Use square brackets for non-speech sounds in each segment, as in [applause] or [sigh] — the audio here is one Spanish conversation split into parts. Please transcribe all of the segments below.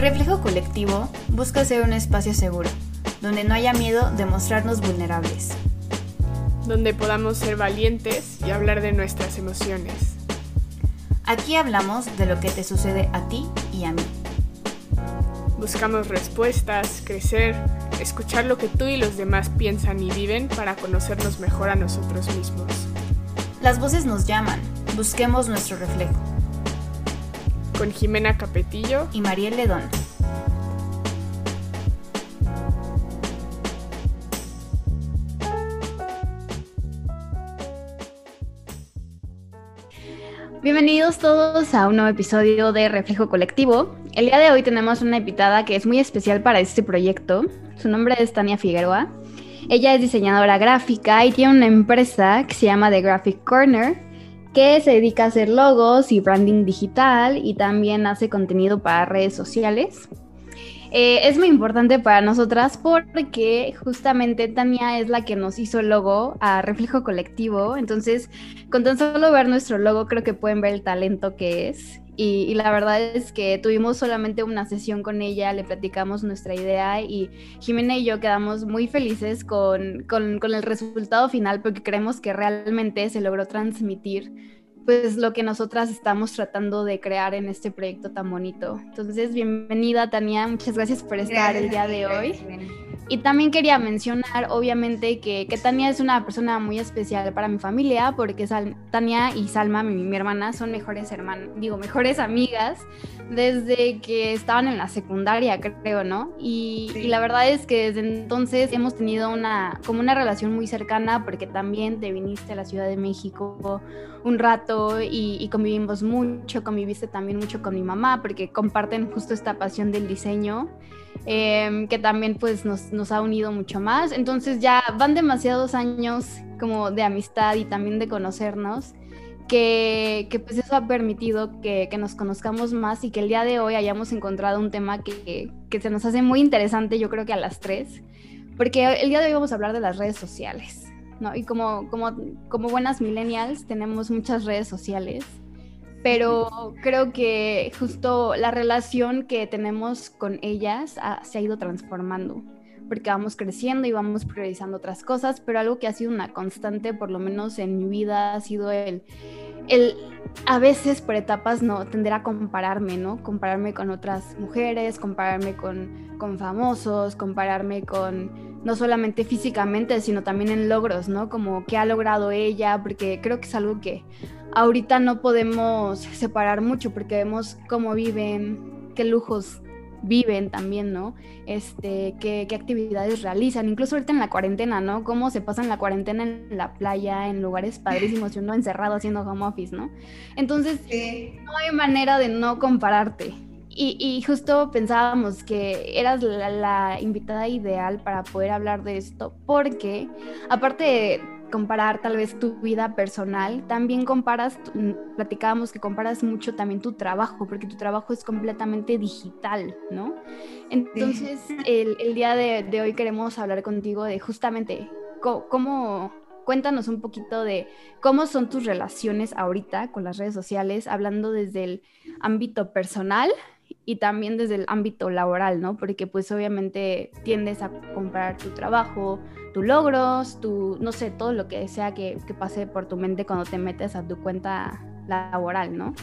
Reflejo Colectivo busca ser un espacio seguro, donde no haya miedo de mostrarnos vulnerables. Donde podamos ser valientes y hablar de nuestras emociones. Aquí hablamos de lo que te sucede a ti y a mí. Buscamos respuestas, crecer, escuchar lo que tú y los demás piensan y viven para conocernos mejor a nosotros mismos. Las voces nos llaman, busquemos nuestro reflejo. Con Jimena Capetillo y Mariel Ledón. Bienvenidos todos a un nuevo episodio de Reflejo Colectivo. El día de hoy tenemos una invitada que es muy especial para este proyecto. Su nombre es Tania Figueroa. Ella es diseñadora gráfica y tiene una empresa que se llama The Graphic Corner, que se dedica a hacer logos y branding digital y también hace contenido para redes sociales. Eh, es muy importante para nosotras porque justamente Tania es la que nos hizo el logo a Reflejo Colectivo. Entonces, con tan solo ver nuestro logo, creo que pueden ver el talento que es. Y, la verdad es que tuvimos solamente una sesión con ella, le platicamos nuestra idea y Jimena y yo quedamos muy felices con, con, el resultado final porque creemos que realmente se logró transmitir pues lo que nosotras estamos tratando de crear en este proyecto tan bonito. Entonces, bienvenida Tania, muchas gracias por estar el día de hoy. Y también quería mencionar, obviamente, que, que, Tania es una persona muy especial para mi familia, porque Tania y Salma, mi, mi hermana, son mejores hermanas, digo, mejores amigas desde que estaban en la secundaria, creo, ¿no? Y, y, la verdad es que desde entonces hemos tenido una, como una relación muy cercana, porque también te viniste a la Ciudad de México un rato y, convivimos mucho, conviviste también mucho con mi mamá, porque comparten justo esta pasión del diseño. Em, que también pues nos, ha unido mucho más. Entonces ya van demasiados años como de amistad y también de conocernos, que, pues eso ha permitido que, nos conozcamos más y que el día de hoy hayamos encontrado un tema que, se nos hace muy interesante, yo creo que a las tres, porque el día de hoy vamos a hablar de las redes sociales. ¿No? Y como, como, como buenas millennials tenemos muchas redes sociales pero creo que justo la relación que tenemos con ellas se ha ido transformando, porque vamos creciendo y vamos priorizando otras cosas, pero algo que ha sido una constante, por lo menos en mi vida, ha sido el, el a veces por etapas no tender a compararme, ¿no? Compararme con otras mujeres, compararme con, con famosos, compararme con no solamente físicamente, sino también en logros, ¿no? Como qué ha logrado ella, porque creo que es algo que ahorita no podemos separar mucho porque vemos cómo viven, qué lujos viven también, ¿no? Este, qué, qué, actividades realizan, incluso ahorita en la cuarentena, ¿no? Cómo se pasan la cuarentena en la playa, en lugares padrísimos y uno encerrado haciendo home office, ¿no? Entonces, no hay manera de no compararte. Y, y justo pensábamos que eras la, la invitada ideal para poder hablar de esto, porque aparte de comparar tal vez tu vida personal, también comparas, platicábamos que comparas mucho también tu trabajo, porque tu trabajo es completamente digital, ¿no? Entonces, el, el, día de, de, hoy queremos hablar contigo de justamente cómo, cuéntanos un poquito de cómo son tus relaciones ahorita con las redes sociales, hablando desde el ámbito personal y también desde el ámbito laboral, ¿no? Porque pues obviamente tiendes a comprar tu trabajo, tus logros, tu, no sé, todo lo que sea que, que, pase por tu mente cuando te metes a tu cuenta laboral, ¿no?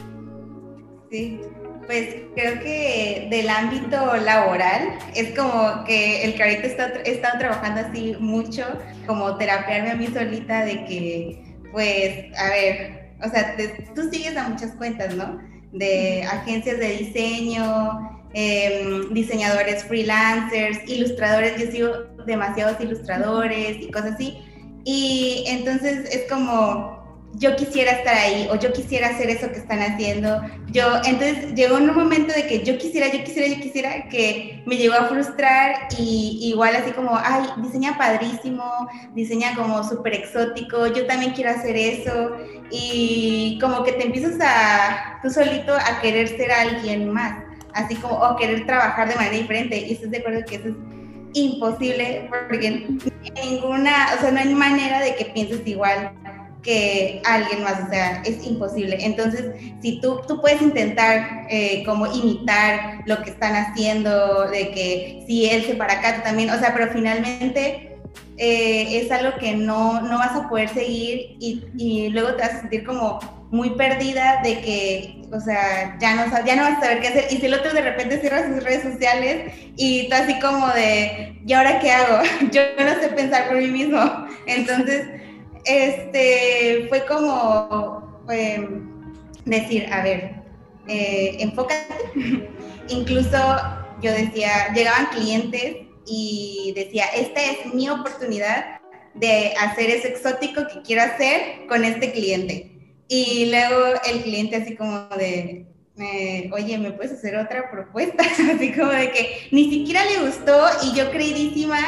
Sí, pues creo que del ámbito laboral es como que el que está, estado trabajando así mucho, como terapiarme a mí solita de que, pues, a ver, o sea, tú sigues a muchas cuentas, ¿no? De agencias de diseño, eh, diseñadores freelancers, ilustradores, yo sigo demasiados ilustradores y cosas así. Y entonces es como, yo quisiera estar ahí o yo quisiera hacer eso que están haciendo. Yo, entonces llegó un momento de que yo quisiera, yo quisiera, yo quisiera, que me llegó a frustrar y igual así como, ay, diseña padrísimo, diseña como súper exótico, yo también quiero hacer eso y como que te empiezas a, tú solito a querer ser alguien más, así como, o querer trabajar de manera diferente y estás de acuerdo que eso es imposible porque ninguna, o sea, no hay manera de que pienses igual alguien más, o sea, es imposible. Entonces, si tú, tú puedes intentar eh, como imitar lo que están haciendo, de que si él se para acá, también, o sea, pero finalmente eh, es algo que no, no vas a poder seguir y, y, luego te vas a sentir como muy perdida de que, o sea, ya no, ya no vas a saber qué hacer. Y si el otro de repente cierra sus redes sociales y tú así como de, ¿y ahora qué hago? [laughs] Yo no sé pensar por mí mismo. Entonces este, fue como em, decir, a ver, eh, enfócate. [laughs] Incluso yo decía, llegaban clientes y decía, esta es mi oportunidad de hacer eso exótico que quiero hacer con este cliente. Y luego el cliente así como de, oye, ¿me puedes hacer otra propuesta? [laughs] así como de que ni siquiera le gustó y yo creidísima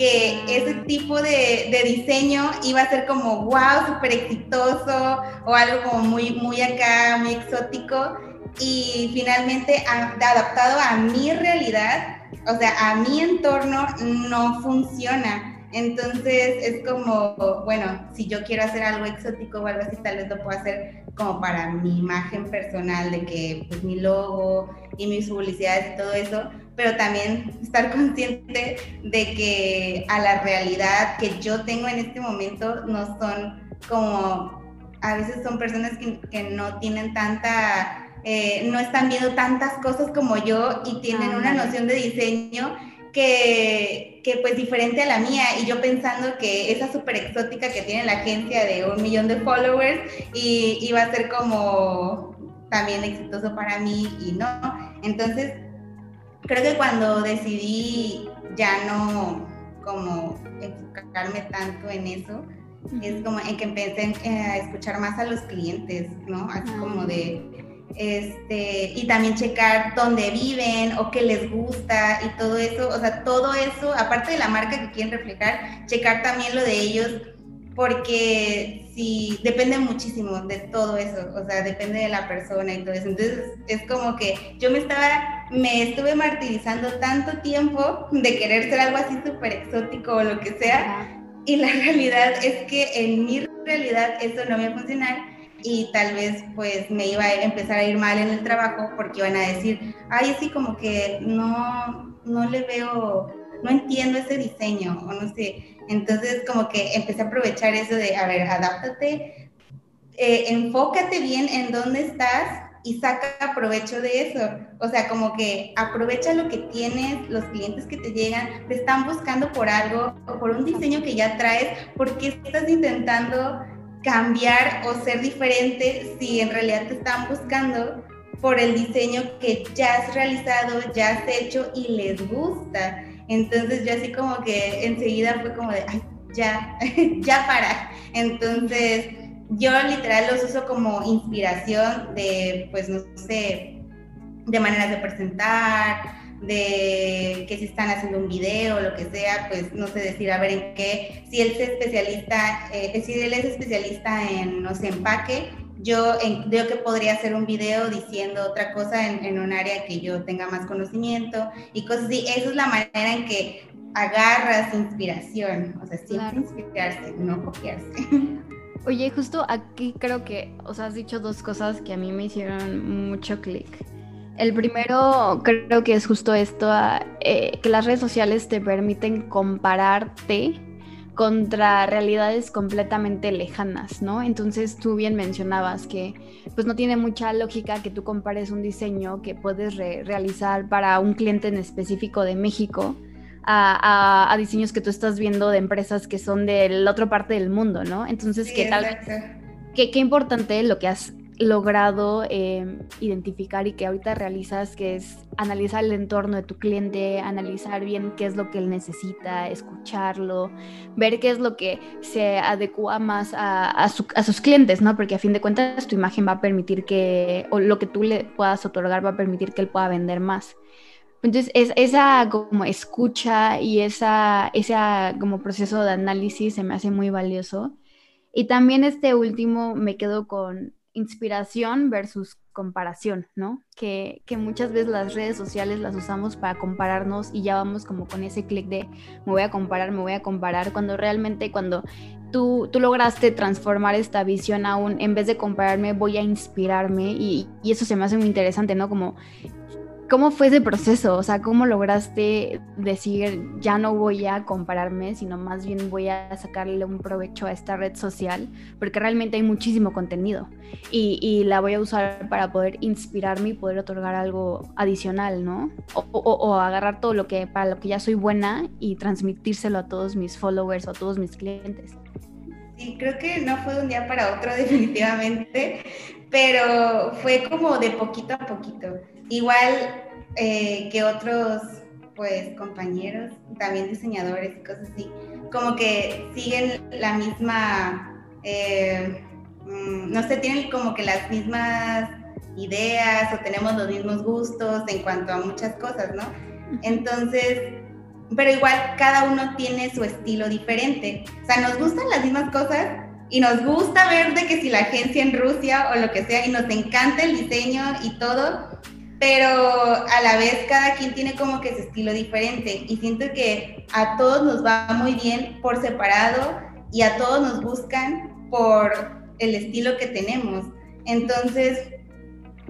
que ese tipo de, diseño iba a ser como wow, súper exitoso o algo como muy, muy acá, muy exótico. Y finalmente adaptado a mi realidad, o sea, a mi entorno no funciona. Entonces es como, bueno, si yo quiero hacer algo exótico o algo así, tal vez lo puedo hacer como para mi imagen personal de que pues mi logo y mis publicidades y todo eso, pero también estar consciente de que a la realidad que yo tengo en este momento no son como, a veces son personas que, no tienen tanta, eh, no están viendo tantas cosas como yo y tienen una noción de diseño que, que, pues diferente a la mía y yo pensando que esa súper exótica que tiene la agencia de un millón de followers y iba a ser como también exitoso para mí y no. Entonces, creo que cuando decidí ya no como enfocarme tanto en eso, es como en que empecé a escuchar más a los clientes, ¿no? Así como de, este, y también checar dónde viven o qué les gusta y todo eso, o sea, todo eso, aparte de la marca que quieren reflejar, checar también lo de ellos, porque sí, depende muchísimo de todo eso, o sea, depende de la persona y todo eso. Entonces, es como que yo me estaba, me estuve martirizando tanto tiempo de querer ser algo así súper exótico o lo que sea, y la realidad es que en mi realidad eso no iba a funcionar y tal vez pues me iba a empezar a ir mal en el trabajo porque iban a decir, ay, sí, como que no, no le veo, no entiendo ese diseño o no sé. Entonces, como que empecé a aprovechar eso de, a ver, adáptate, eh, enfócate bien en dónde estás y saca provecho de eso. O sea, como que aprovecha lo que tienes, los clientes que te llegan, te están buscando por algo o por un diseño que ya traes, porque estás intentando cambiar o ser diferente si en realidad te están buscando por el diseño que ya has realizado, ya has hecho y les gusta. Entonces yo así como que enseguida fue como de, ay, ya, [laughs] ya para. Entonces yo literal los uso como inspiración de, pues no sé, de maneras de presentar, de que si están haciendo un video lo que sea, pues no sé decir, a ver en qué, si él es especialista, eh, si él es especialista en, no sé, empaque, yo creo que podría hacer un video diciendo otra cosa en, un área que yo tenga más conocimiento y cosas así. Esa es la manera en que agarras inspiración, o sea, siempre inspirarse, no copiarse. [laughs] Oye, justo aquí creo que, o sea, has dicho dos cosas que a mí me hicieron mucho clic. El primero creo que es justo esto, eh, que las redes sociales te permiten compararte contra realidades completamente lejanas, ¿no? Entonces tú bien mencionabas que pues no tiene mucha lógica que tú compares un diseño que puedes realizar para un cliente en específico de México a, diseños que tú estás viendo de empresas que son de la otra parte del mundo, ¿no? Entonces, ¿qué tal? Qué, qué importante lo que has logrado em, identificar y que ahorita realizas, que es analizar el entorno de tu cliente, analizar bien qué es lo que él necesita, escucharlo, ver qué es lo que se adecua más a, sus clientes, ¿no? Porque a fin de cuentas tu imagen va a permitir que, o lo que tú le puedas otorgar va a permitir que él pueda vender más. Entonces, es, esa como escucha y esa, ese como proceso de análisis se me hace muy valioso. Y también este último me quedo con inspiración versus comparación, ¿no? Que, muchas veces las redes sociales las usamos para compararnos y ya vamos como con ese clic de me voy a comparar, me voy a comparar, cuando realmente cuando tú, tú lograste transformar esta visión aún, en vez de compararme, voy a inspirarme y, y eso se me hace muy interesante, ¿no? Como ¿Cómo fue ese proceso? O sea, ¿cómo lograste decir, ya no voy a compararme, sino más bien voy a sacarle un provecho a esta red social? Porque realmente hay muchísimo contenido y, la voy a usar para poder inspirarme y poder otorgar algo adicional, ¿no? O, agarrar todo lo que, para lo que ya soy buena y transmitírselo a todos mis followers o a todos mis clientes. Sí, creo que no fue de un día para otro [laughs] definitivamente, pero fue como de poquito a poquito. Igual eh, que otros pues compañeros, también diseñadores y cosas así, como que siguen la misma, eh, mm, no sé, tienen como que las mismas ideas o tenemos los mismos gustos en cuanto a muchas cosas, ¿no? Entonces, pero igual cada uno tiene su estilo diferente. O sea, nos gustan las mismas cosas y nos gusta ver de que si la agencia en Rusia o lo que sea, y nos encanta el diseño y todo, pero a la vez cada quien tiene como que su estilo diferente y siento que a todos nos va muy bien por separado y a todos nos buscan por el estilo que tenemos. Entonces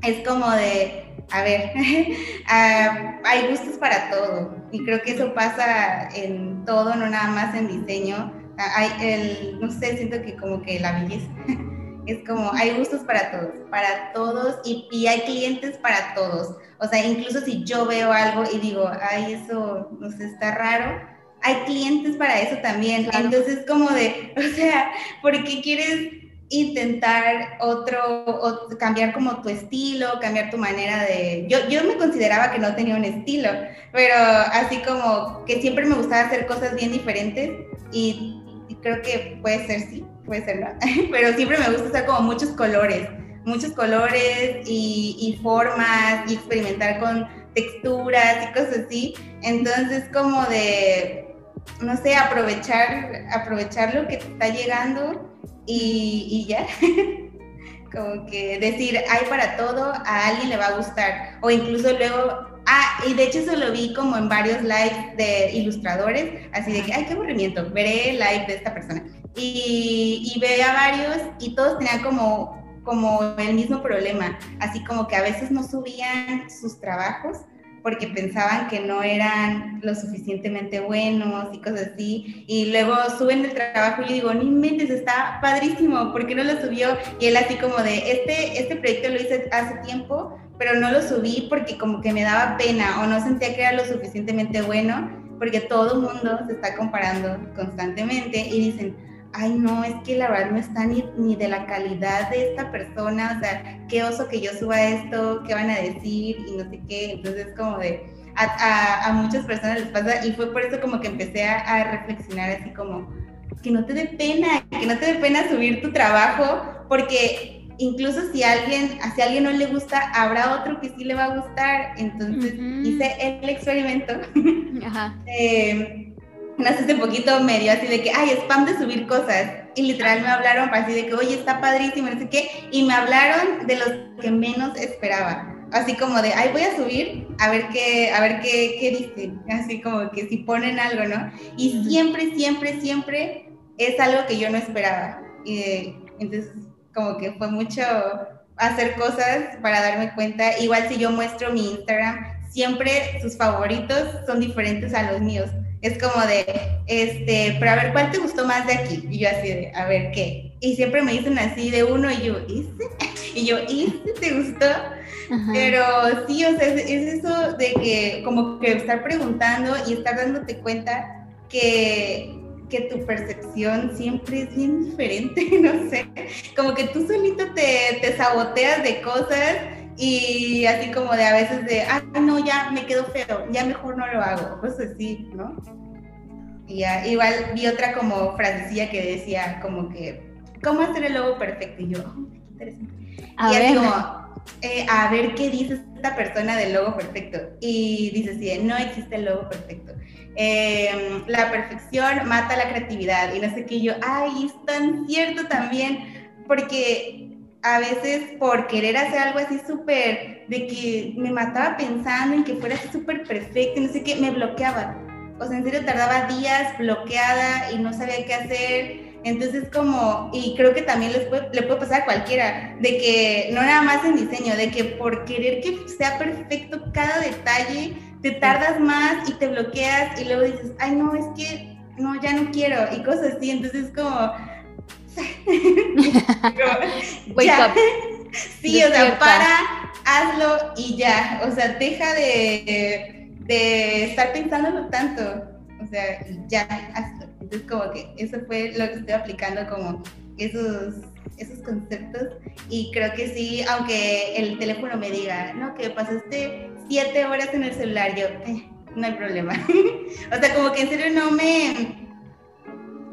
es como de, a ver, [laughs] ah, hay gustos para todo y creo que eso pasa en todo, no nada más en diseño. Ah, hay el, no sé, siento que como que la belleza [laughs] Es como, hay gustos para todos, para todos y, hay clientes para todos. O sea, incluso si yo veo algo y digo, ay, eso, no sé, está raro, hay clientes para eso también. Entonces, como de, [laughs] o sea, ¿por qué quieres intentar otro, o cambiar como tu estilo, cambiar tu manera de... Yo, yo me consideraba que no tenía un estilo, pero así como que siempre me gustaba hacer cosas bien diferentes y creo que puede ser sí, puede ser no, [laughs] pero siempre me gusta usar como muchos colores, muchos colores y, y, formas y experimentar con texturas y cosas así. Entonces como de, no sé, aprovechar, aprovechar lo que te está llegando y, y ya. [laughs] como que decir, hay para todo, a alguien le va a gustar. O incluso luego Ah, y de hecho eso lo vi como en varios lives de ilustradores, así de que, ay, qué aburrimiento, veré el live de esta persona. Y, y veía varios y todos tenían como, como el mismo problema, así como que a veces no subían sus trabajos porque pensaban que no eran lo suficientemente buenos y cosas así. Y luego suben el trabajo y yo digo, ni mentes, está padrísimo, ¿por qué no lo subió? Y él así como de, este, este proyecto lo hice hace tiempo, pero no lo subí porque como que me daba pena o no sentía que era lo suficientemente bueno, porque todo el mundo se está comparando constantemente y dicen, ay no, es que la verdad no está ni, ni de la calidad de esta persona, o sea, qué oso que yo suba esto, qué van a decir y no sé qué, entonces como de, a, a, muchas personas les pasa y fue por eso como que empecé a, a reflexionar así como, que no te dé pena, que no te dé pena subir tu trabajo, porque incluso si alguien, si a alguien no le gusta, habrá otro que sí le va a gustar. Entonces hice el experimento. Ajá. [laughs] eh, hace poquito medio así de que, ay, spam de subir cosas. Y literal me hablaron así de que, oye, está padrísimo, no sé qué. Y me hablaron de los que menos esperaba. Así como de, ay, voy a subir a ver qué, a ver qué, qué dicen. Así como que si ponen algo, ¿no? Y siempre, siempre, siempre es algo que yo no esperaba. Y entonces como que fue mucho hacer cosas para darme cuenta. Igual si yo muestro mi Instagram, siempre sus favoritos son diferentes a los míos. Es como de, este, pero a ver, ¿cuál te gustó más de aquí? Y yo así de, a ver, ¿qué? Y siempre me dicen así de uno y yo, ¿este? [laughs] Y yo, ¿este te gustó? Pero sí, o sea, es, es, eso de que como que estar preguntando y estar dándote cuenta que que tu percepción siempre es bien diferente, [laughs] no sé, como que tú solito te, te saboteas de cosas y así como de a veces de, ah, no, ya me quedo feo, ya mejor no lo hago, pues así, ¿no? Y ya, igual vi otra como frasecilla que decía como que, ¿cómo hacer el logo perfecto? Y yo, oh, qué interesante. y así como, eh, a ver qué dice esta persona del logo perfecto. Y dice así, no existe el logo perfecto. Em, la perfección mata la creatividad y no sé qué, yo, ay, es tan cierto también, porque a veces por querer hacer algo así súper, de que me mataba pensando en que fuera así súper perfecto y no sé qué, me bloqueaba. O sea, en serio tardaba días bloqueada y no sabía qué hacer Entonces como, y creo que también les puede, le puede pasar a cualquiera, de que no nada más en diseño, de que por querer que sea perfecto cada detalle, te tardas más y te bloqueas y luego dices, ay no, es que no, ya no quiero y cosas así. Entonces como... [laughs] ya. Sí, o sea, para, hazlo y ya. O sea, deja de, de estar pensándolo tanto. O sea, ya, hazlo. Entonces, como que eso fue lo que estoy aplicando, como esos, esos conceptos. Y creo que sí, aunque el teléfono me diga, no, que pasaste siete horas en el celular, yo, eh, no hay problema. [laughs] o sea, como que en serio no me.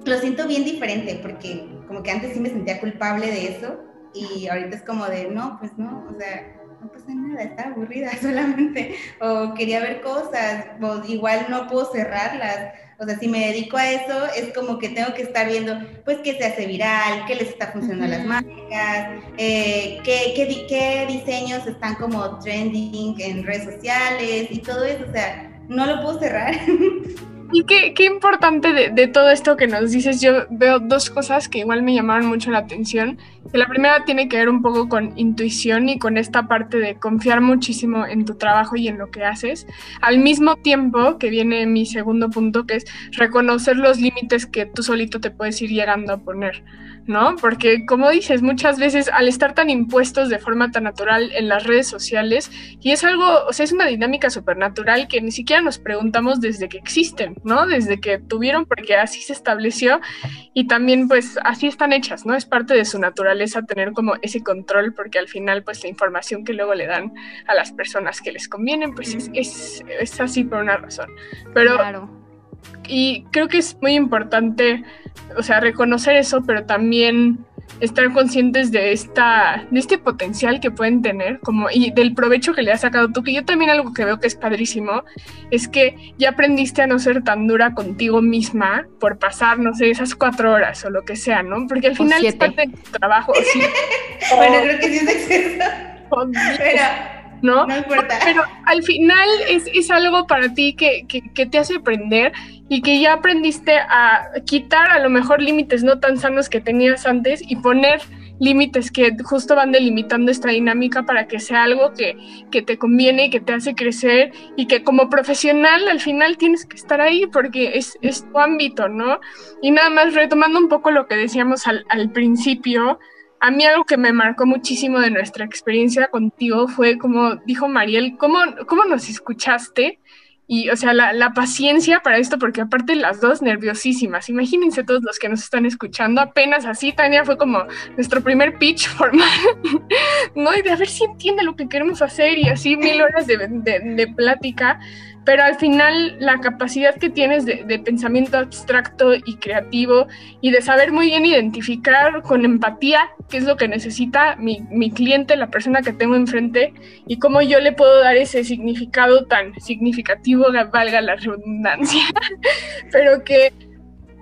Lo siento bien diferente, porque como que antes sí me sentía culpable de eso y ahorita es como de, no, pues no, o sea, no pasa nada, está aburrida [laughs] solamente, o quería ver cosas, o igual no puedo cerrarlas. O sea, si me dedico a eso, es como que tengo que estar viendo, pues, qué se hace viral, qué les está funcionando a las marcas, eh, qué, qué, qué diseños están como trending en redes sociales y todo eso. O sea, no lo puedo cerrar. [laughs] Y qué, qué importante de, de, todo esto que nos dices, yo veo dos cosas que igual me llamaron mucho la atención. Que la primera tiene que ver un poco con intuición y con esta parte de confiar muchísimo en tu trabajo y en lo que haces. Al mismo tiempo que viene mi segundo punto, que es reconocer los límites que tú solito te puedes ir llegando a poner. ¿No? Porque como dices, muchas veces al estar tan impuestos de forma tan natural en las redes sociales, y es algo, o sea, es una dinámica supernatural que ni siquiera nos preguntamos desde que existen, ¿no? Desde que tuvieron, porque así se estableció y también pues así están hechas, ¿no? Es parte de su naturaleza tener como ese control, porque al final pues la información que luego le dan a las personas que les convienen, pues es, es, es así por una razón. Pero... Claro y creo que es muy importante, o sea, reconocer eso, pero también estar conscientes de esta de este potencial que pueden tener como y del provecho que le has sacado tú que yo también algo que veo que es padrísimo es que ya aprendiste a no ser tan dura contigo misma por pasar no sé esas cuatro horas o lo que sea no porque al final es parte de tu trabajo ¿sí? [laughs] bueno creo que sí es exceso. Pero ¿no? importa. Pero al final es, es algo para ti que, que, te hace aprender y que ya aprendiste a quitar a lo mejor límites no tan sanos que tenías antes y poner límites que justo van delimitando esta dinámica para que sea algo que, que, te conviene y que te hace crecer y que como profesional al final tienes que estar ahí porque es, es tu ámbito, ¿no? Y nada más retomando un poco lo que decíamos al, al principio, a mí algo que me marcó muchísimo de nuestra experiencia contigo fue como dijo Mariel, cómo, cómo nos escuchaste y, o sea, la, paciencia para esto, porque aparte las dos nerviosísimas. Imagínense todos los que nos están escuchando, apenas así, Tania fue como nuestro primer pitch [laughs] formal, ¿no? Y de a ver si entiende lo que queremos hacer y así mil horas de, de plática pero al final la capacidad que tienes de, pensamiento abstracto y creativo y de saber muy bien identificar con empatía qué es lo que necesita mi, mi, cliente, la persona que tengo enfrente y cómo yo le puedo dar ese significado tan significativo, valga la redundancia, [laughs] pero que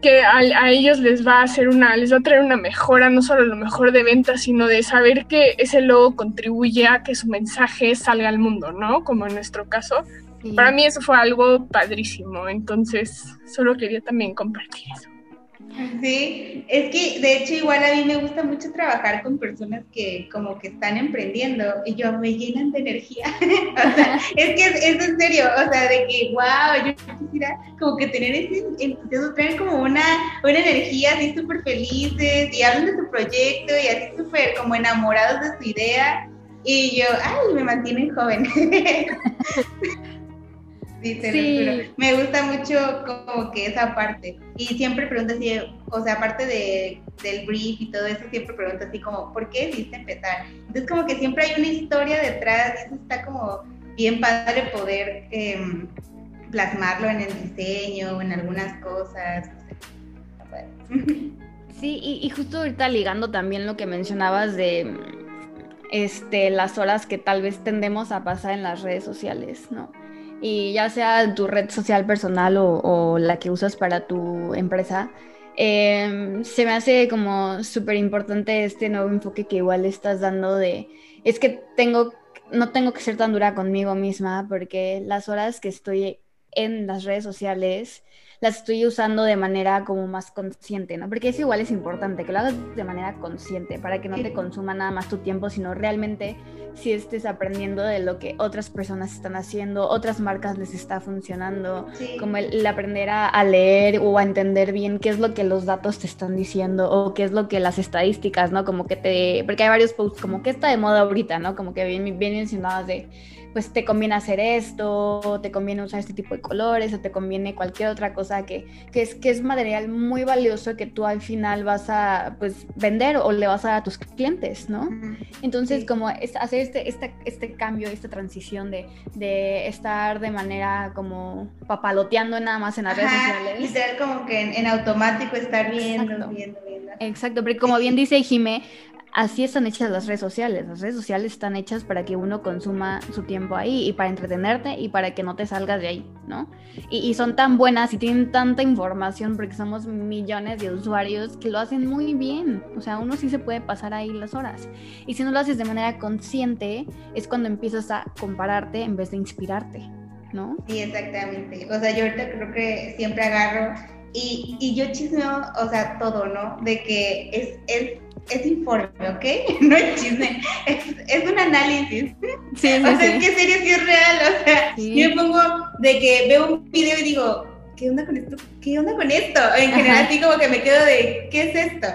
que a, a, ellos les va a hacer una, les va a traer una mejora, no solo lo mejor de ventas, sino de saber que ese logo contribuye a que su mensaje salga al mundo, ¿no? Como en nuestro caso. Para mí eso fue algo padrísimo, entonces solo quería también compartir eso. Sí, es que de hecho igual a mí me gusta mucho trabajar con personas que como que están emprendiendo y yo me llenan de energía. [laughs] o sea, es que es, es, en serio, o sea, de que wow, yo quisiera como que tener ese entusiasmo, tener como una, una energía así súper felices y hablan de su proyecto y así súper como enamorados de su idea y yo, ay, me mantienen joven. [laughs] Sí, Me gusta mucho como que esa parte. Y siempre pregunto así, o sea, aparte de, del brief y todo eso, siempre pregunto así como, ¿por qué decidiste empezar? Entonces como que siempre hay una historia detrás y eso está como bien padre poder em, plasmarlo en el diseño, en algunas cosas. Sí, y, y justo ahorita ligando también lo que mencionabas de este, las horas que tal vez tendemos a pasar en las redes sociales, ¿no? Y ya sea tu red social personal o, la que usas para tu empresa, em, se me hace como súper importante este nuevo enfoque que igual estás dando de, es que tengo, no tengo que ser tan dura conmigo misma porque las horas que estoy en las redes sociales las estoy usando de manera como más consciente, ¿no? Porque eso igual es importante, que lo hagas de manera consciente, para que no te consuma nada más tu tiempo, sino realmente si estés aprendiendo de lo que otras personas están haciendo, otras marcas les está funcionando, como el, aprender a, leer o a entender bien qué es lo que los datos te están diciendo o qué es lo que las estadísticas, ¿no? Como que te, porque hay varios posts como que está de moda ahorita, ¿no? Como que vienen, vienen mencionadas de pues te conviene hacer esto, te conviene usar este tipo de colores, o te conviene cualquier otra cosa que, que, es, que es material muy valioso que tú al final vas a pues, vender o le vas a dar a tus clientes, ¿no? Entonces, como hacer este, este, este cambio, esta transición de, de estar de manera como papaloteando nada más en las redes sociales. Literal como que en, automático estar viendo, viendo, viendo. Exacto, pero como bien dice Jimé, así están hechas las redes sociales. Las redes sociales están hechas para que uno consuma su tiempo ahí y para entretenerte y para que no te salgas de ahí, ¿no? Y, son tan buenas y tienen tanta información porque somos millones de usuarios que lo hacen muy bien. O sea, uno sí se puede pasar ahí las horas. Y si no lo haces de manera consciente, es cuando empiezas a compararte en vez de inspirarte, ¿no? Sí, exactamente. O sea, yo ahorita creo que siempre agarro y, y yo chismeo, o sea, todo, ¿no? De que es, es es informe, ¿ok? [laughs] No es chisme, es, un análisis. Sí, [laughs] o sea, es que serio sí es real, o sea, yo me pongo de que veo un video y digo, ¿qué onda con esto? ¿Qué onda con esto? En general, así como que me quedo de, ¿qué es esto?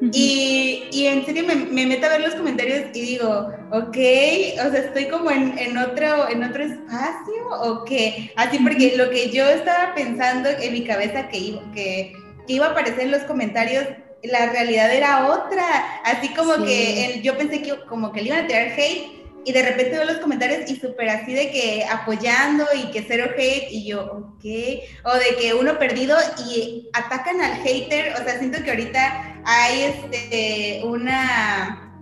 y, y, en serio me, me, meto a ver los comentarios y digo, ok, o sea, estoy como en, en, otro, en otro espacio o qué, así porque lo que yo estaba pensando en mi cabeza que, que, que iba a aparecer en los comentarios la realidad era otra. Así como que yo pensé que como que le iban a tirar hate y de repente veo los comentarios y súper así de que apoyando y que cero hate y yo, ok. O de que uno perdido y atacan al hater. O sea, siento que ahorita hay este, una,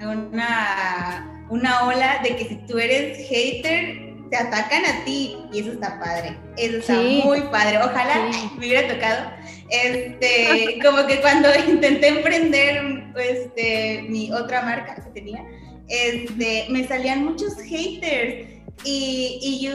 una, una ola de que si tú eres hater, te atacan a ti y eso está padre. Eso está muy padre. Ojalá me hubiera tocado este, como que cuando [laughs] intenté emprender este, mi otra marca que tenía, este, me salían muchos haters. Y, y yo,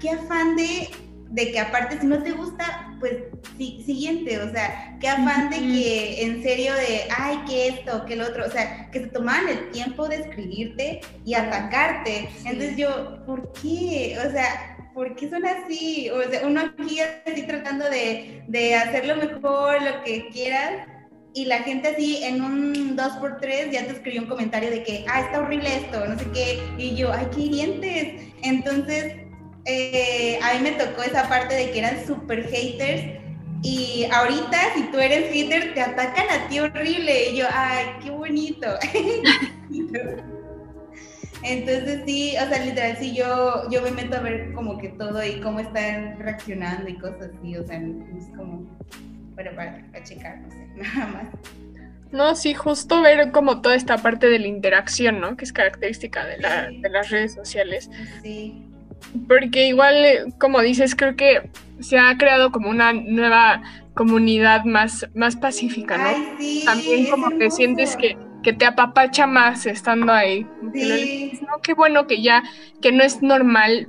qué afán de, de que aparte si no te gusta, pues siguiente, o sea, qué afán de que en serio de, ay, que esto, que lo otro, o sea, que se tomaban el tiempo de escribirte y atacarte. Entonces yo, ¿por qué? O sea, ¿por qué son así? O sea, uno aquí así tratando de, de hacerlo mejor, lo que quieras, y la gente así en un 2x3 ya te escribió un comentario de que, ah, está horrible esto, no sé qué, y yo, ay, qué hirientes. Entonces, eh, a mí me tocó esa parte de que eran super haters, y ahorita, si tú eres hater, te atacan a ti horrible, y yo, ay, qué bonito. [laughs] Entonces sí, o sea, literal, sí, yo, yo me meto a ver como que todo y cómo están reaccionando y cosas así, o sea, es como, bueno, para, checar, no sé, [laughs] nada más. No, sí, justo ver como toda esta parte de la interacción, ¿no? Que es característica de, la, de las redes sociales. Sí. Porque igual, como dices, creo que se ha creado como una nueva comunidad más, más pacífica, ¿no? Ay, sí, También como que sientes que que te apapacha más estando ahí. Sí. no, qué bueno que ya, que no es normal,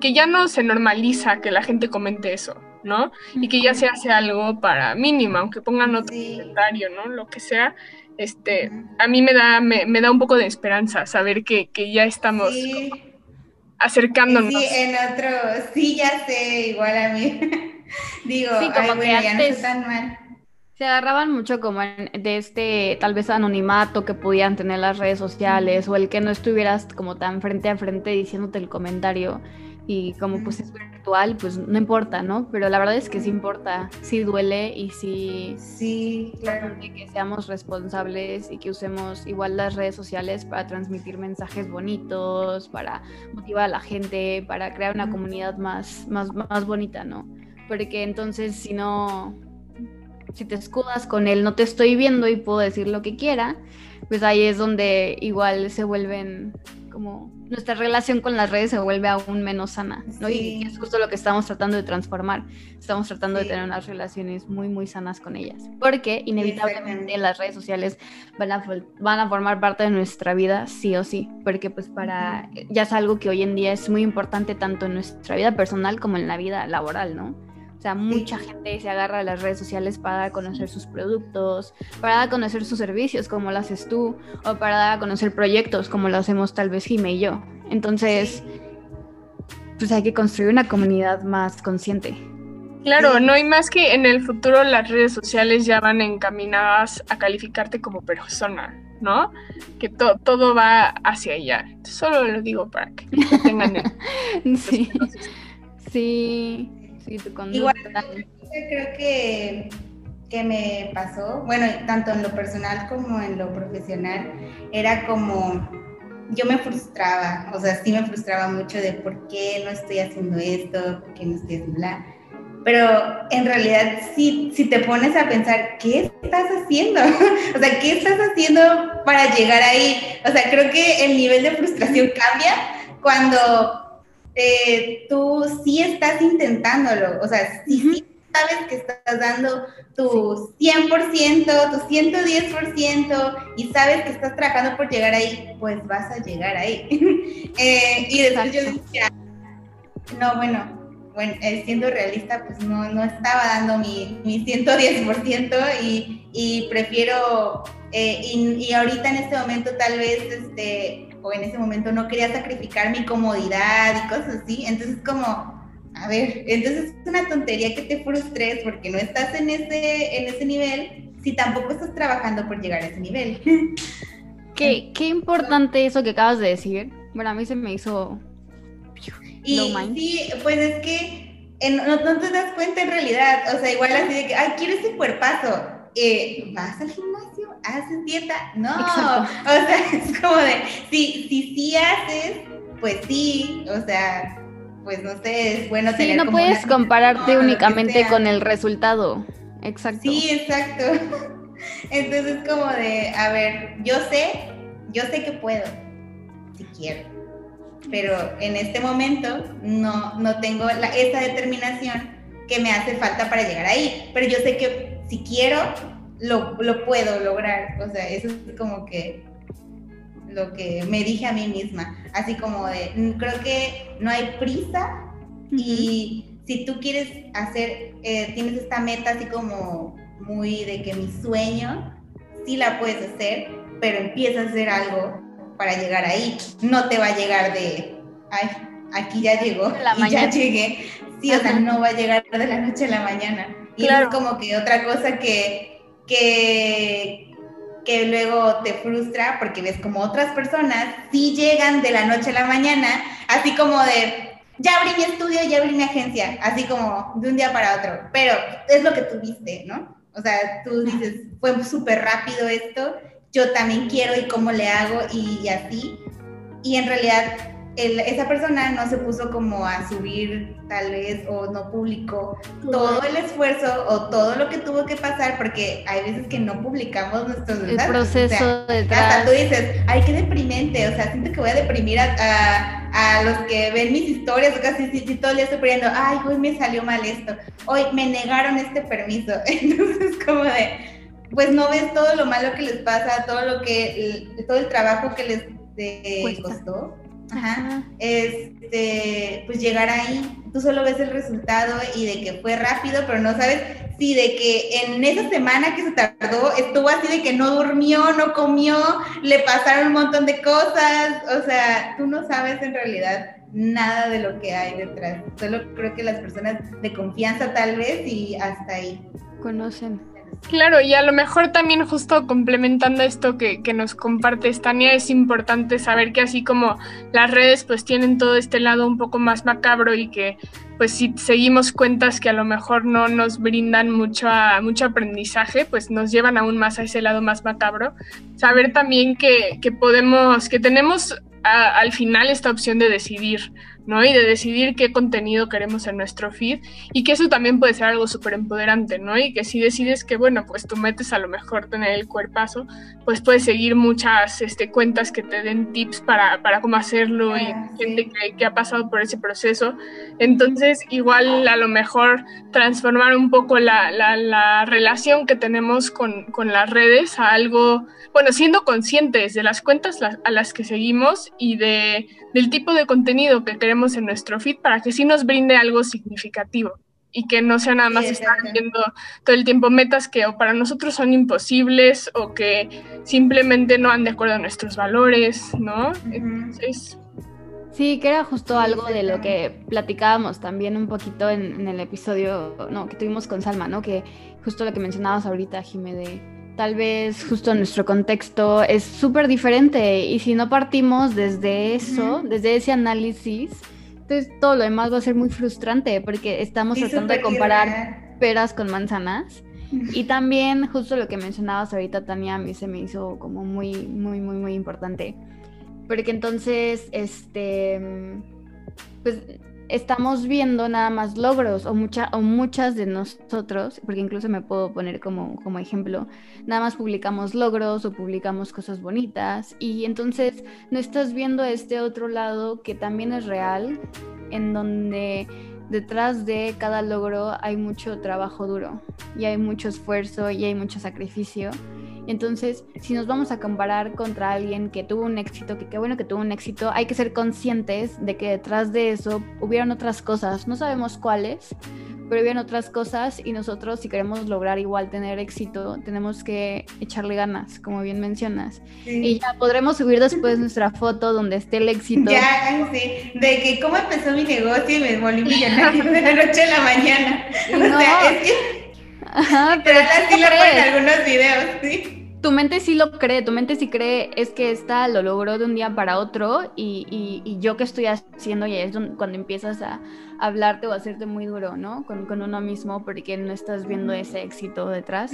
que ya no se normaliza que la gente comente eso, ¿no? Y que ya se hace algo para mínima, aunque pongan otro comentario, ¿no? Lo que sea. Este, a mí me da, me, da un poco de esperanza saber que, ya estamos acercándonos. Sí, en otro, sí, ya sé, igual a mí. [laughs] Digo, como que ya no tan mal se agarraban mucho como de este tal vez anonimato que podían tener las redes sociales o el que no estuvieras como tan frente a frente diciéndote el comentario y como pues es virtual pues no importa, ¿no? Pero la verdad es que sí importa, sí duele y sí sí, claro que seamos responsables y que usemos igual las redes sociales para transmitir mensajes bonitos, para motivar a la gente, para crear una comunidad más más más bonita, ¿no? Porque entonces si no si te escudas con él, no te estoy viendo y puedo decir lo que quiera, pues ahí es donde igual se vuelven como nuestra relación con las redes se vuelve aún menos sana, ¿no? Y es justo lo que estamos tratando de transformar. Estamos tratando de tener unas relaciones muy, muy sanas con ellas. Porque inevitablemente las redes sociales van a, van a formar parte de nuestra vida, sí o sí. Porque pues para, ya es algo que hoy en día es muy importante tanto en nuestra vida personal como en la vida laboral, ¿no? Sea, mucha gente se agarra a las redes sociales para dar a conocer sus productos, para dar a conocer sus servicios como lo haces tú, o para dar a conocer proyectos como lo hacemos tal vez Jime y yo. Entonces, pues hay que construir una comunidad más consciente. Claro, no hay más que en el futuro las redes sociales ya van encaminadas a calificarte como persona, ¿no? Que todo va hacia allá. Solo lo digo para que tengan el... [laughs] sí. sí. Igual creo que, que me pasó, bueno, tanto en lo personal como en lo profesional, era como yo me frustraba, o sea, sí me frustraba mucho de por qué no estoy haciendo esto, por qué no estoy haciendo la... Pero en realidad, si, si te pones a pensar, ¿qué estás haciendo? [laughs] o sea, ¿qué estás haciendo para llegar ahí? O sea, creo que el nivel de frustración cambia cuando eh, tú sí estás intentándolo, o sea, sí, sabes que estás dando tu 100%, tu 110% y sabes que estás trabajando por llegar ahí, pues vas a llegar ahí. [laughs] Eh, y después yo decía, no, bueno, bueno, eh, siendo realista, pues no, no estaba dando mi, mi 110% y, y prefiero, y, y, ahorita en este momento tal vez, este, o en ese momento no quería sacrificar mi comodidad y cosas así. Entonces como, a ver, entonces es una tontería que te frustres porque no estás en ese, en ese nivel si tampoco estás trabajando por llegar a ese nivel. [laughs] Qué, qué importante eso que acabas de decir. Bueno, a mí se me hizo... Y sí, pues es que no, no, te das cuenta en realidad. O sea, igual así de que, ay, quiero ese cuerpazo. Eh, ¿Vas al gimnasio? ¿Haces dieta? No, [laughs] o sea, es como de, si sí si, haces, pues sí, o sea, pues no sé, es bueno sí, no puedes compararte únicamente con el resultado, exacto. Sí, exacto. Entonces como de, a ver, yo sé, yo sé que puedo, si quiero, pero en este momento no, no tengo la, esa determinación que me hace falta para llegar ahí, pero yo sé que si quiero, lo, lo puedo lograr. O sea, eso es como que lo que me dije a mí misma. Así como de, creo que no hay prisa y si tú quieres hacer, eh, tienes esta meta así como muy de que mi sueño, sí la puedes hacer, pero empieza a hacer algo para llegar ahí. No te va a llegar de, ay, aquí ya llegó y ya llegué. Sí, o sea, no va a llegar de la noche a la mañana. Y es como que otra cosa que que, que luego te frustra porque ves como otras personas sí llegan de la noche a la mañana, así como de, ya abrí mi estudio, ya abrí mi agencia, así como de un día para otro, pero es lo que tú viste, ¿no? O sea, tú dices, fue súper rápido esto, yo también quiero y cómo le hago y así. Y en realidad esa persona no se puso como a subir tal vez o no publicó todo el esfuerzo o todo lo que tuvo que pasar porque hay veces que no publicamos nuestros el proceso detrás. Hasta tú dices, ay, qué deprimente, o sea, siento que voy a deprimir a, a, los que ven mis historias, o casi si, todo el día estoy poniendo, ay, hoy me salió mal esto, hoy me negaron este permiso, [laughs] entonces como de pues no ves todo lo malo que les pasa, todo lo que, todo el trabajo que les costó Ajá. Este, pues llegar ahí, tú solo ves el resultado y de que fue rápido, pero no sabes si de que en esa semana que se tardó estuvo así de que no durmió, no comió, le pasaron un montón de cosas, o sea, tú no sabes en realidad nada de lo que hay detrás. Solo creo que las personas de confianza tal vez y hasta ahí. Conocen. Claro, y a lo mejor también justo complementando esto que, que, nos comparte Tania, es importante saber que así como las redes pues tienen todo este lado un poco más macabro y que pues si seguimos cuentas que a lo mejor no nos brindan mucho, mucho aprendizaje, pues nos llevan aún más a ese lado más macabro. Saber también que, que podemos, que tenemos al final esta opción de decidir ¿no? Y de decidir qué contenido queremos en nuestro feed y que eso también puede ser algo súper empoderante, ¿no? Y que si decides que, bueno, pues tú metes a lo mejor tener el cuerpazo, pues puedes seguir muchas este, cuentas que te den tips para, para cómo hacerlo y ah, gente que, ha pasado por ese proceso. Entonces, igual a lo mejor transformar un poco la, la, la relación que tenemos con, con, las redes a algo, bueno, siendo conscientes de las cuentas a las que seguimos y de, del tipo de contenido que queremos en nuestro feed para que sí nos brinde algo significativo y que no sea nada más estar viendo todo el tiempo metas que o para nosotros son imposibles o que simplemente no han de acuerdo a nuestros valores, ¿no? Sí, que era justo algo de lo que platicábamos también un poquito en, en, el episodio no, que tuvimos con Salma, ¿no? Que justo lo que mencionabas ahorita, Jimé, de tal vez justo nuestro contexto es súper diferente y si no partimos desde eso, desde ese análisis, entonces todo lo demás va a ser muy frustrante porque estamos tratando de comparar peras con manzanas. Y también justo lo que mencionabas ahorita, Tania, a mí se me hizo como muy, muy, muy, muy importante. Porque entonces, este, pues estamos viendo nada más logros o, o muchas de nosotros, porque incluso me puedo poner como, como ejemplo, nada más publicamos logros o publicamos cosas bonitas y entonces no estás viendo este otro lado que también es real, en donde detrás de cada logro hay mucho trabajo duro y hay mucho esfuerzo y hay mucho sacrificio entonces, si nos vamos a comparar contra alguien que tuvo un éxito, que qué bueno que tuvo un éxito, hay que ser conscientes de que detrás de eso hubieron otras cosas, no sabemos cuáles, pero hubieron otras cosas y nosotros si queremos lograr igual tener éxito, tenemos que echarle ganas, como bien mencionas. Y ya podremos subir después nuestra foto donde esté el éxito. Ya, sí, de que cómo empezó mi negocio y me volví millonario [laughs] de la noche a la mañana. No. O sea, es que Ajá, [laughs] pero así lo en algunos videos, sí. Tu mente sí lo cree, tu mente sí cree, es que esta lo logró de un día para otro y, y, yo que estoy haciendo y es cuando empiezas a hablarte o a hacerte muy duro, ¿no? Con, con, uno mismo porque no estás viendo ese éxito detrás.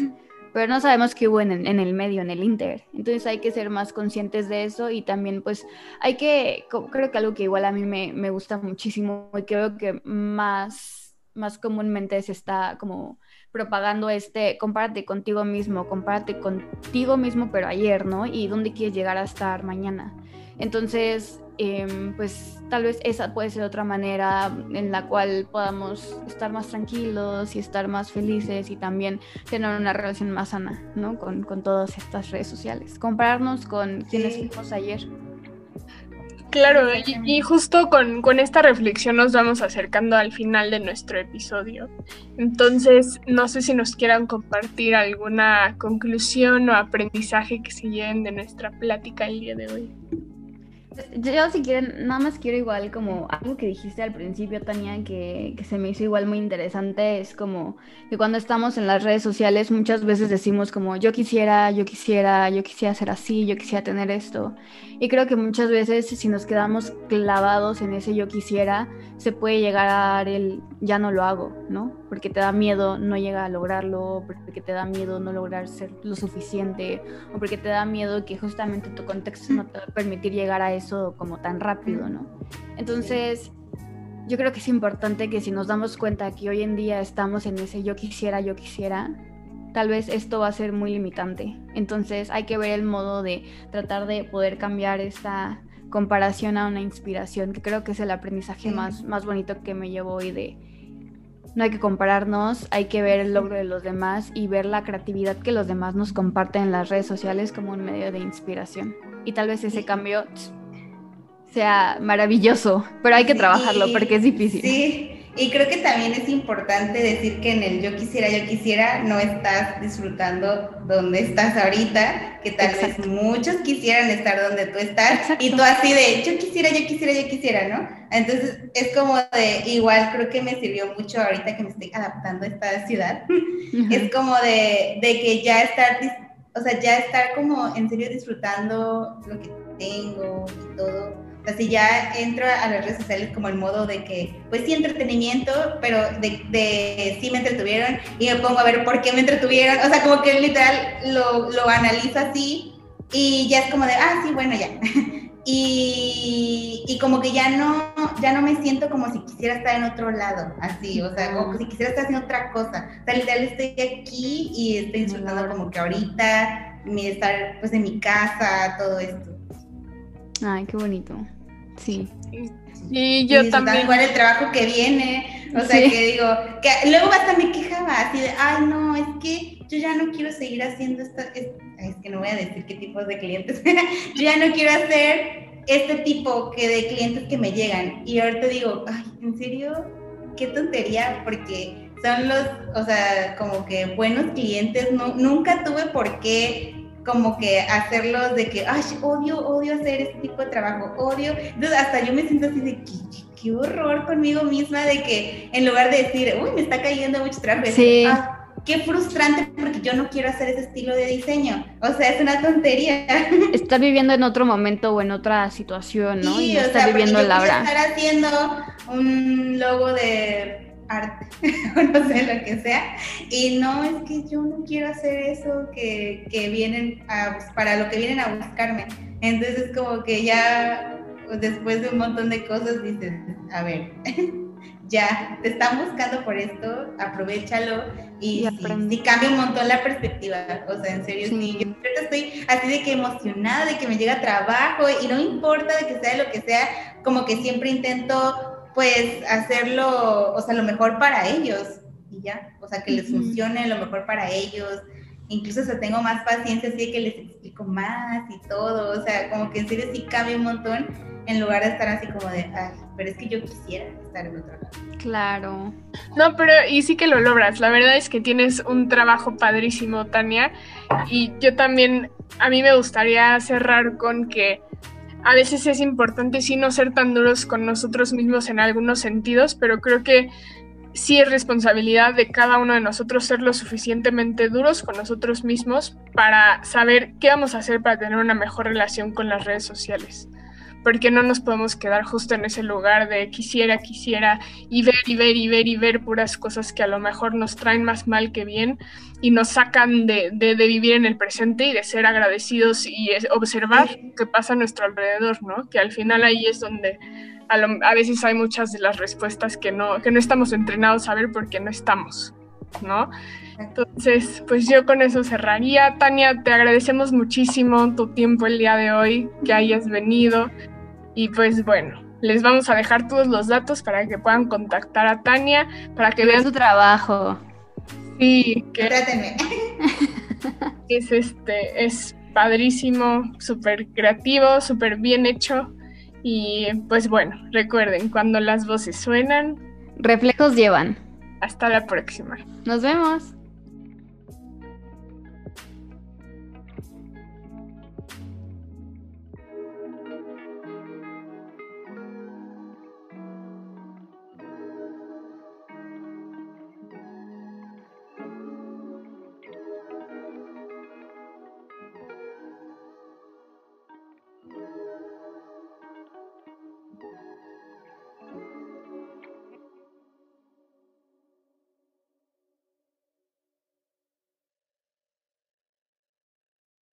Pero no sabemos qué hubo en el, en el medio, en el inter. Entonces hay que ser más conscientes de eso y también pues hay que, creo que algo que igual a mí me, me gusta muchísimo y creo que más, más comúnmente se está como propagando este, compárate contigo mismo, compárate contigo mismo, pero ayer, ¿no? Y dónde quieres llegar a estar mañana. Entonces, em, pues tal vez esa puede ser otra manera en la cual podamos estar más tranquilos y estar más felices y también tener una relación más sana, ¿no? Con, con todas estas redes sociales. Compararnos con quienes fuimos ayer. Claro, y, justo con, esta reflexión nos vamos acercando al final de nuestro episodio. Entonces, no sé si nos quieran compartir alguna conclusión o aprendizaje que se lleven de nuestra plática el día de hoy. Yo si quieren, nada más quiero igual como algo que dijiste al principio, Tania, que, que, se me hizo igual muy interesante, es como que cuando estamos en las redes sociales muchas veces decimos como yo quisiera, yo quisiera, yo quisiera ser así, yo quisiera tener esto. Y creo que muchas veces si nos quedamos clavados en ese yo quisiera, se puede llegar a el ya no lo hago, ¿no? Porque te da miedo no llegar a lograrlo, porque te da miedo no lograr ser lo suficiente, o porque te da miedo que justamente tu contexto no te va a permitir llegar a eso como tan rápido, ¿no? Entonces, yo creo que es importante que si nos damos cuenta que hoy en día estamos en ese yo quisiera, yo quisiera, tal vez esto va a ser muy limitante. Entonces hay que ver el modo de tratar de poder cambiar esta comparación a una inspiración, que creo que es el aprendizaje más, más bonito que me llevo hoy de no hay que compararnos, hay que ver el logro de los demás y ver la creatividad que los demás nos comparten en las redes sociales como un medio de inspiración. Y tal vez ese cambio sea maravilloso, pero hay que trabajarlo porque es difícil. Sí, y creo que también es importante decir que en el yo quisiera, yo quisiera, no estás disfrutando donde estás ahorita, que tal vez muchos quisieran estar donde tú estás, y tú así de yo quisiera, yo quisiera, yo quisiera, ¿no? Entonces es como de, igual creo que me sirvió mucho ahorita que me estoy adaptando a esta ciudad, [laughs] es como de, de que ya estar, o sea, ya estar como en serio disfrutando lo que tengo y todo o sea, si ya entro a las redes sociales como el modo de que, pues sí, entretenimiento, pero de, de sí me entretuvieron y me pongo a ver por qué me entretuvieron. O sea, como que literal lo, lo analizo así y ya es como de, ah, sí, bueno, ya. [laughs] y, y, como que ya no, ya no me siento como si quisiera estar en otro lado, así, o sea, como si quisiera estar haciendo otra cosa. O sea, literal estoy aquí y estoy disfrutando como que ahorita, mi estar pues en mi casa, todo esto. Ay, qué bonito. Sí. Y yo también. Igual el trabajo que viene, o sea, que digo, que luego hasta me quejaba así de, ay, no, es que yo ya no quiero seguir haciendo esta, es, es que no voy a decir qué tipos de clientes, [laughs] yo ya no quiero hacer este tipo que de clientes que me llegan. Y ahorita digo, ay, ¿en serio? Qué tontería, porque son los, o sea, como que buenos clientes, no, nunca tuve por qué como que hacerlos de que, ay, odio, odio hacer este tipo de trabajo, odio. Entonces hasta yo me siento así de que, qué horror conmigo misma de que en lugar de decir, uy, me está cayendo mucho trabajo, sí. Ah, qué frustrante porque yo no quiero hacer ese estilo de diseño. O sea, es una tontería. [laughs] Está viviendo en otro momento o en otra situación, ¿no? Sí, y no está viviendo la hora. estar haciendo un logo de arte, [laughs] o no sé lo que sea. Y no, es que yo no quiero hacer eso que, que vienen a, para lo que vienen a buscarme. Entonces, como que ya después de un montón de cosas dices, a ver, [laughs] ya, te están buscando por esto, aprovechalo y, y, cambia un montón la perspectiva. O sea, en serio, sí. yo estoy así de que emocionada de que me llega trabajo y no importa de que sea lo que sea, como que siempre intento pues hacerlo, o sea, lo mejor para ellos y ya, o sea, que les funcione lo mejor para ellos. Incluso o tengo más paciencia, así que les explico más y todo, o sea, como que en serio sí cambia un montón en lugar de estar así como de, ay, pero es que yo quisiera estar en otro lado. Claro. No, pero y sí que lo logras. La verdad es que tienes un trabajo padrísimo, Tania. Y yo también, a mí me gustaría cerrar con que a veces es importante sí no ser tan duros con nosotros mismos en algunos sentidos, pero creo que sí es responsabilidad de cada uno de nosotros ser lo suficientemente duros con nosotros mismos para saber qué vamos a hacer para tener una mejor relación con las redes sociales porque no nos podemos quedar justo en ese lugar de quisiera, quisiera y ver y ver y ver y ver puras cosas que a lo mejor nos traen más mal que bien y nos sacan de, de, vivir en el presente y de ser agradecidos y observar qué pasa a nuestro alrededor, ¿no? Que al final ahí es donde a, a, veces hay muchas de las respuestas que no, que no estamos entrenados a ver porque no estamos, ¿no? Entonces, pues yo con eso cerraría. Tania, te agradecemos muchísimo tu tiempo el día de hoy, que hayas venido. Y pues bueno, les vamos a dejar todos los datos para que puedan contactar a Tania, para que vean su trabajo. Sí, que [laughs] es este, es padrísimo, súper creativo, súper bien hecho. Y pues bueno, recuerden, cuando las voces suenan, reflejos llevan. Hasta la próxima. Nos vemos.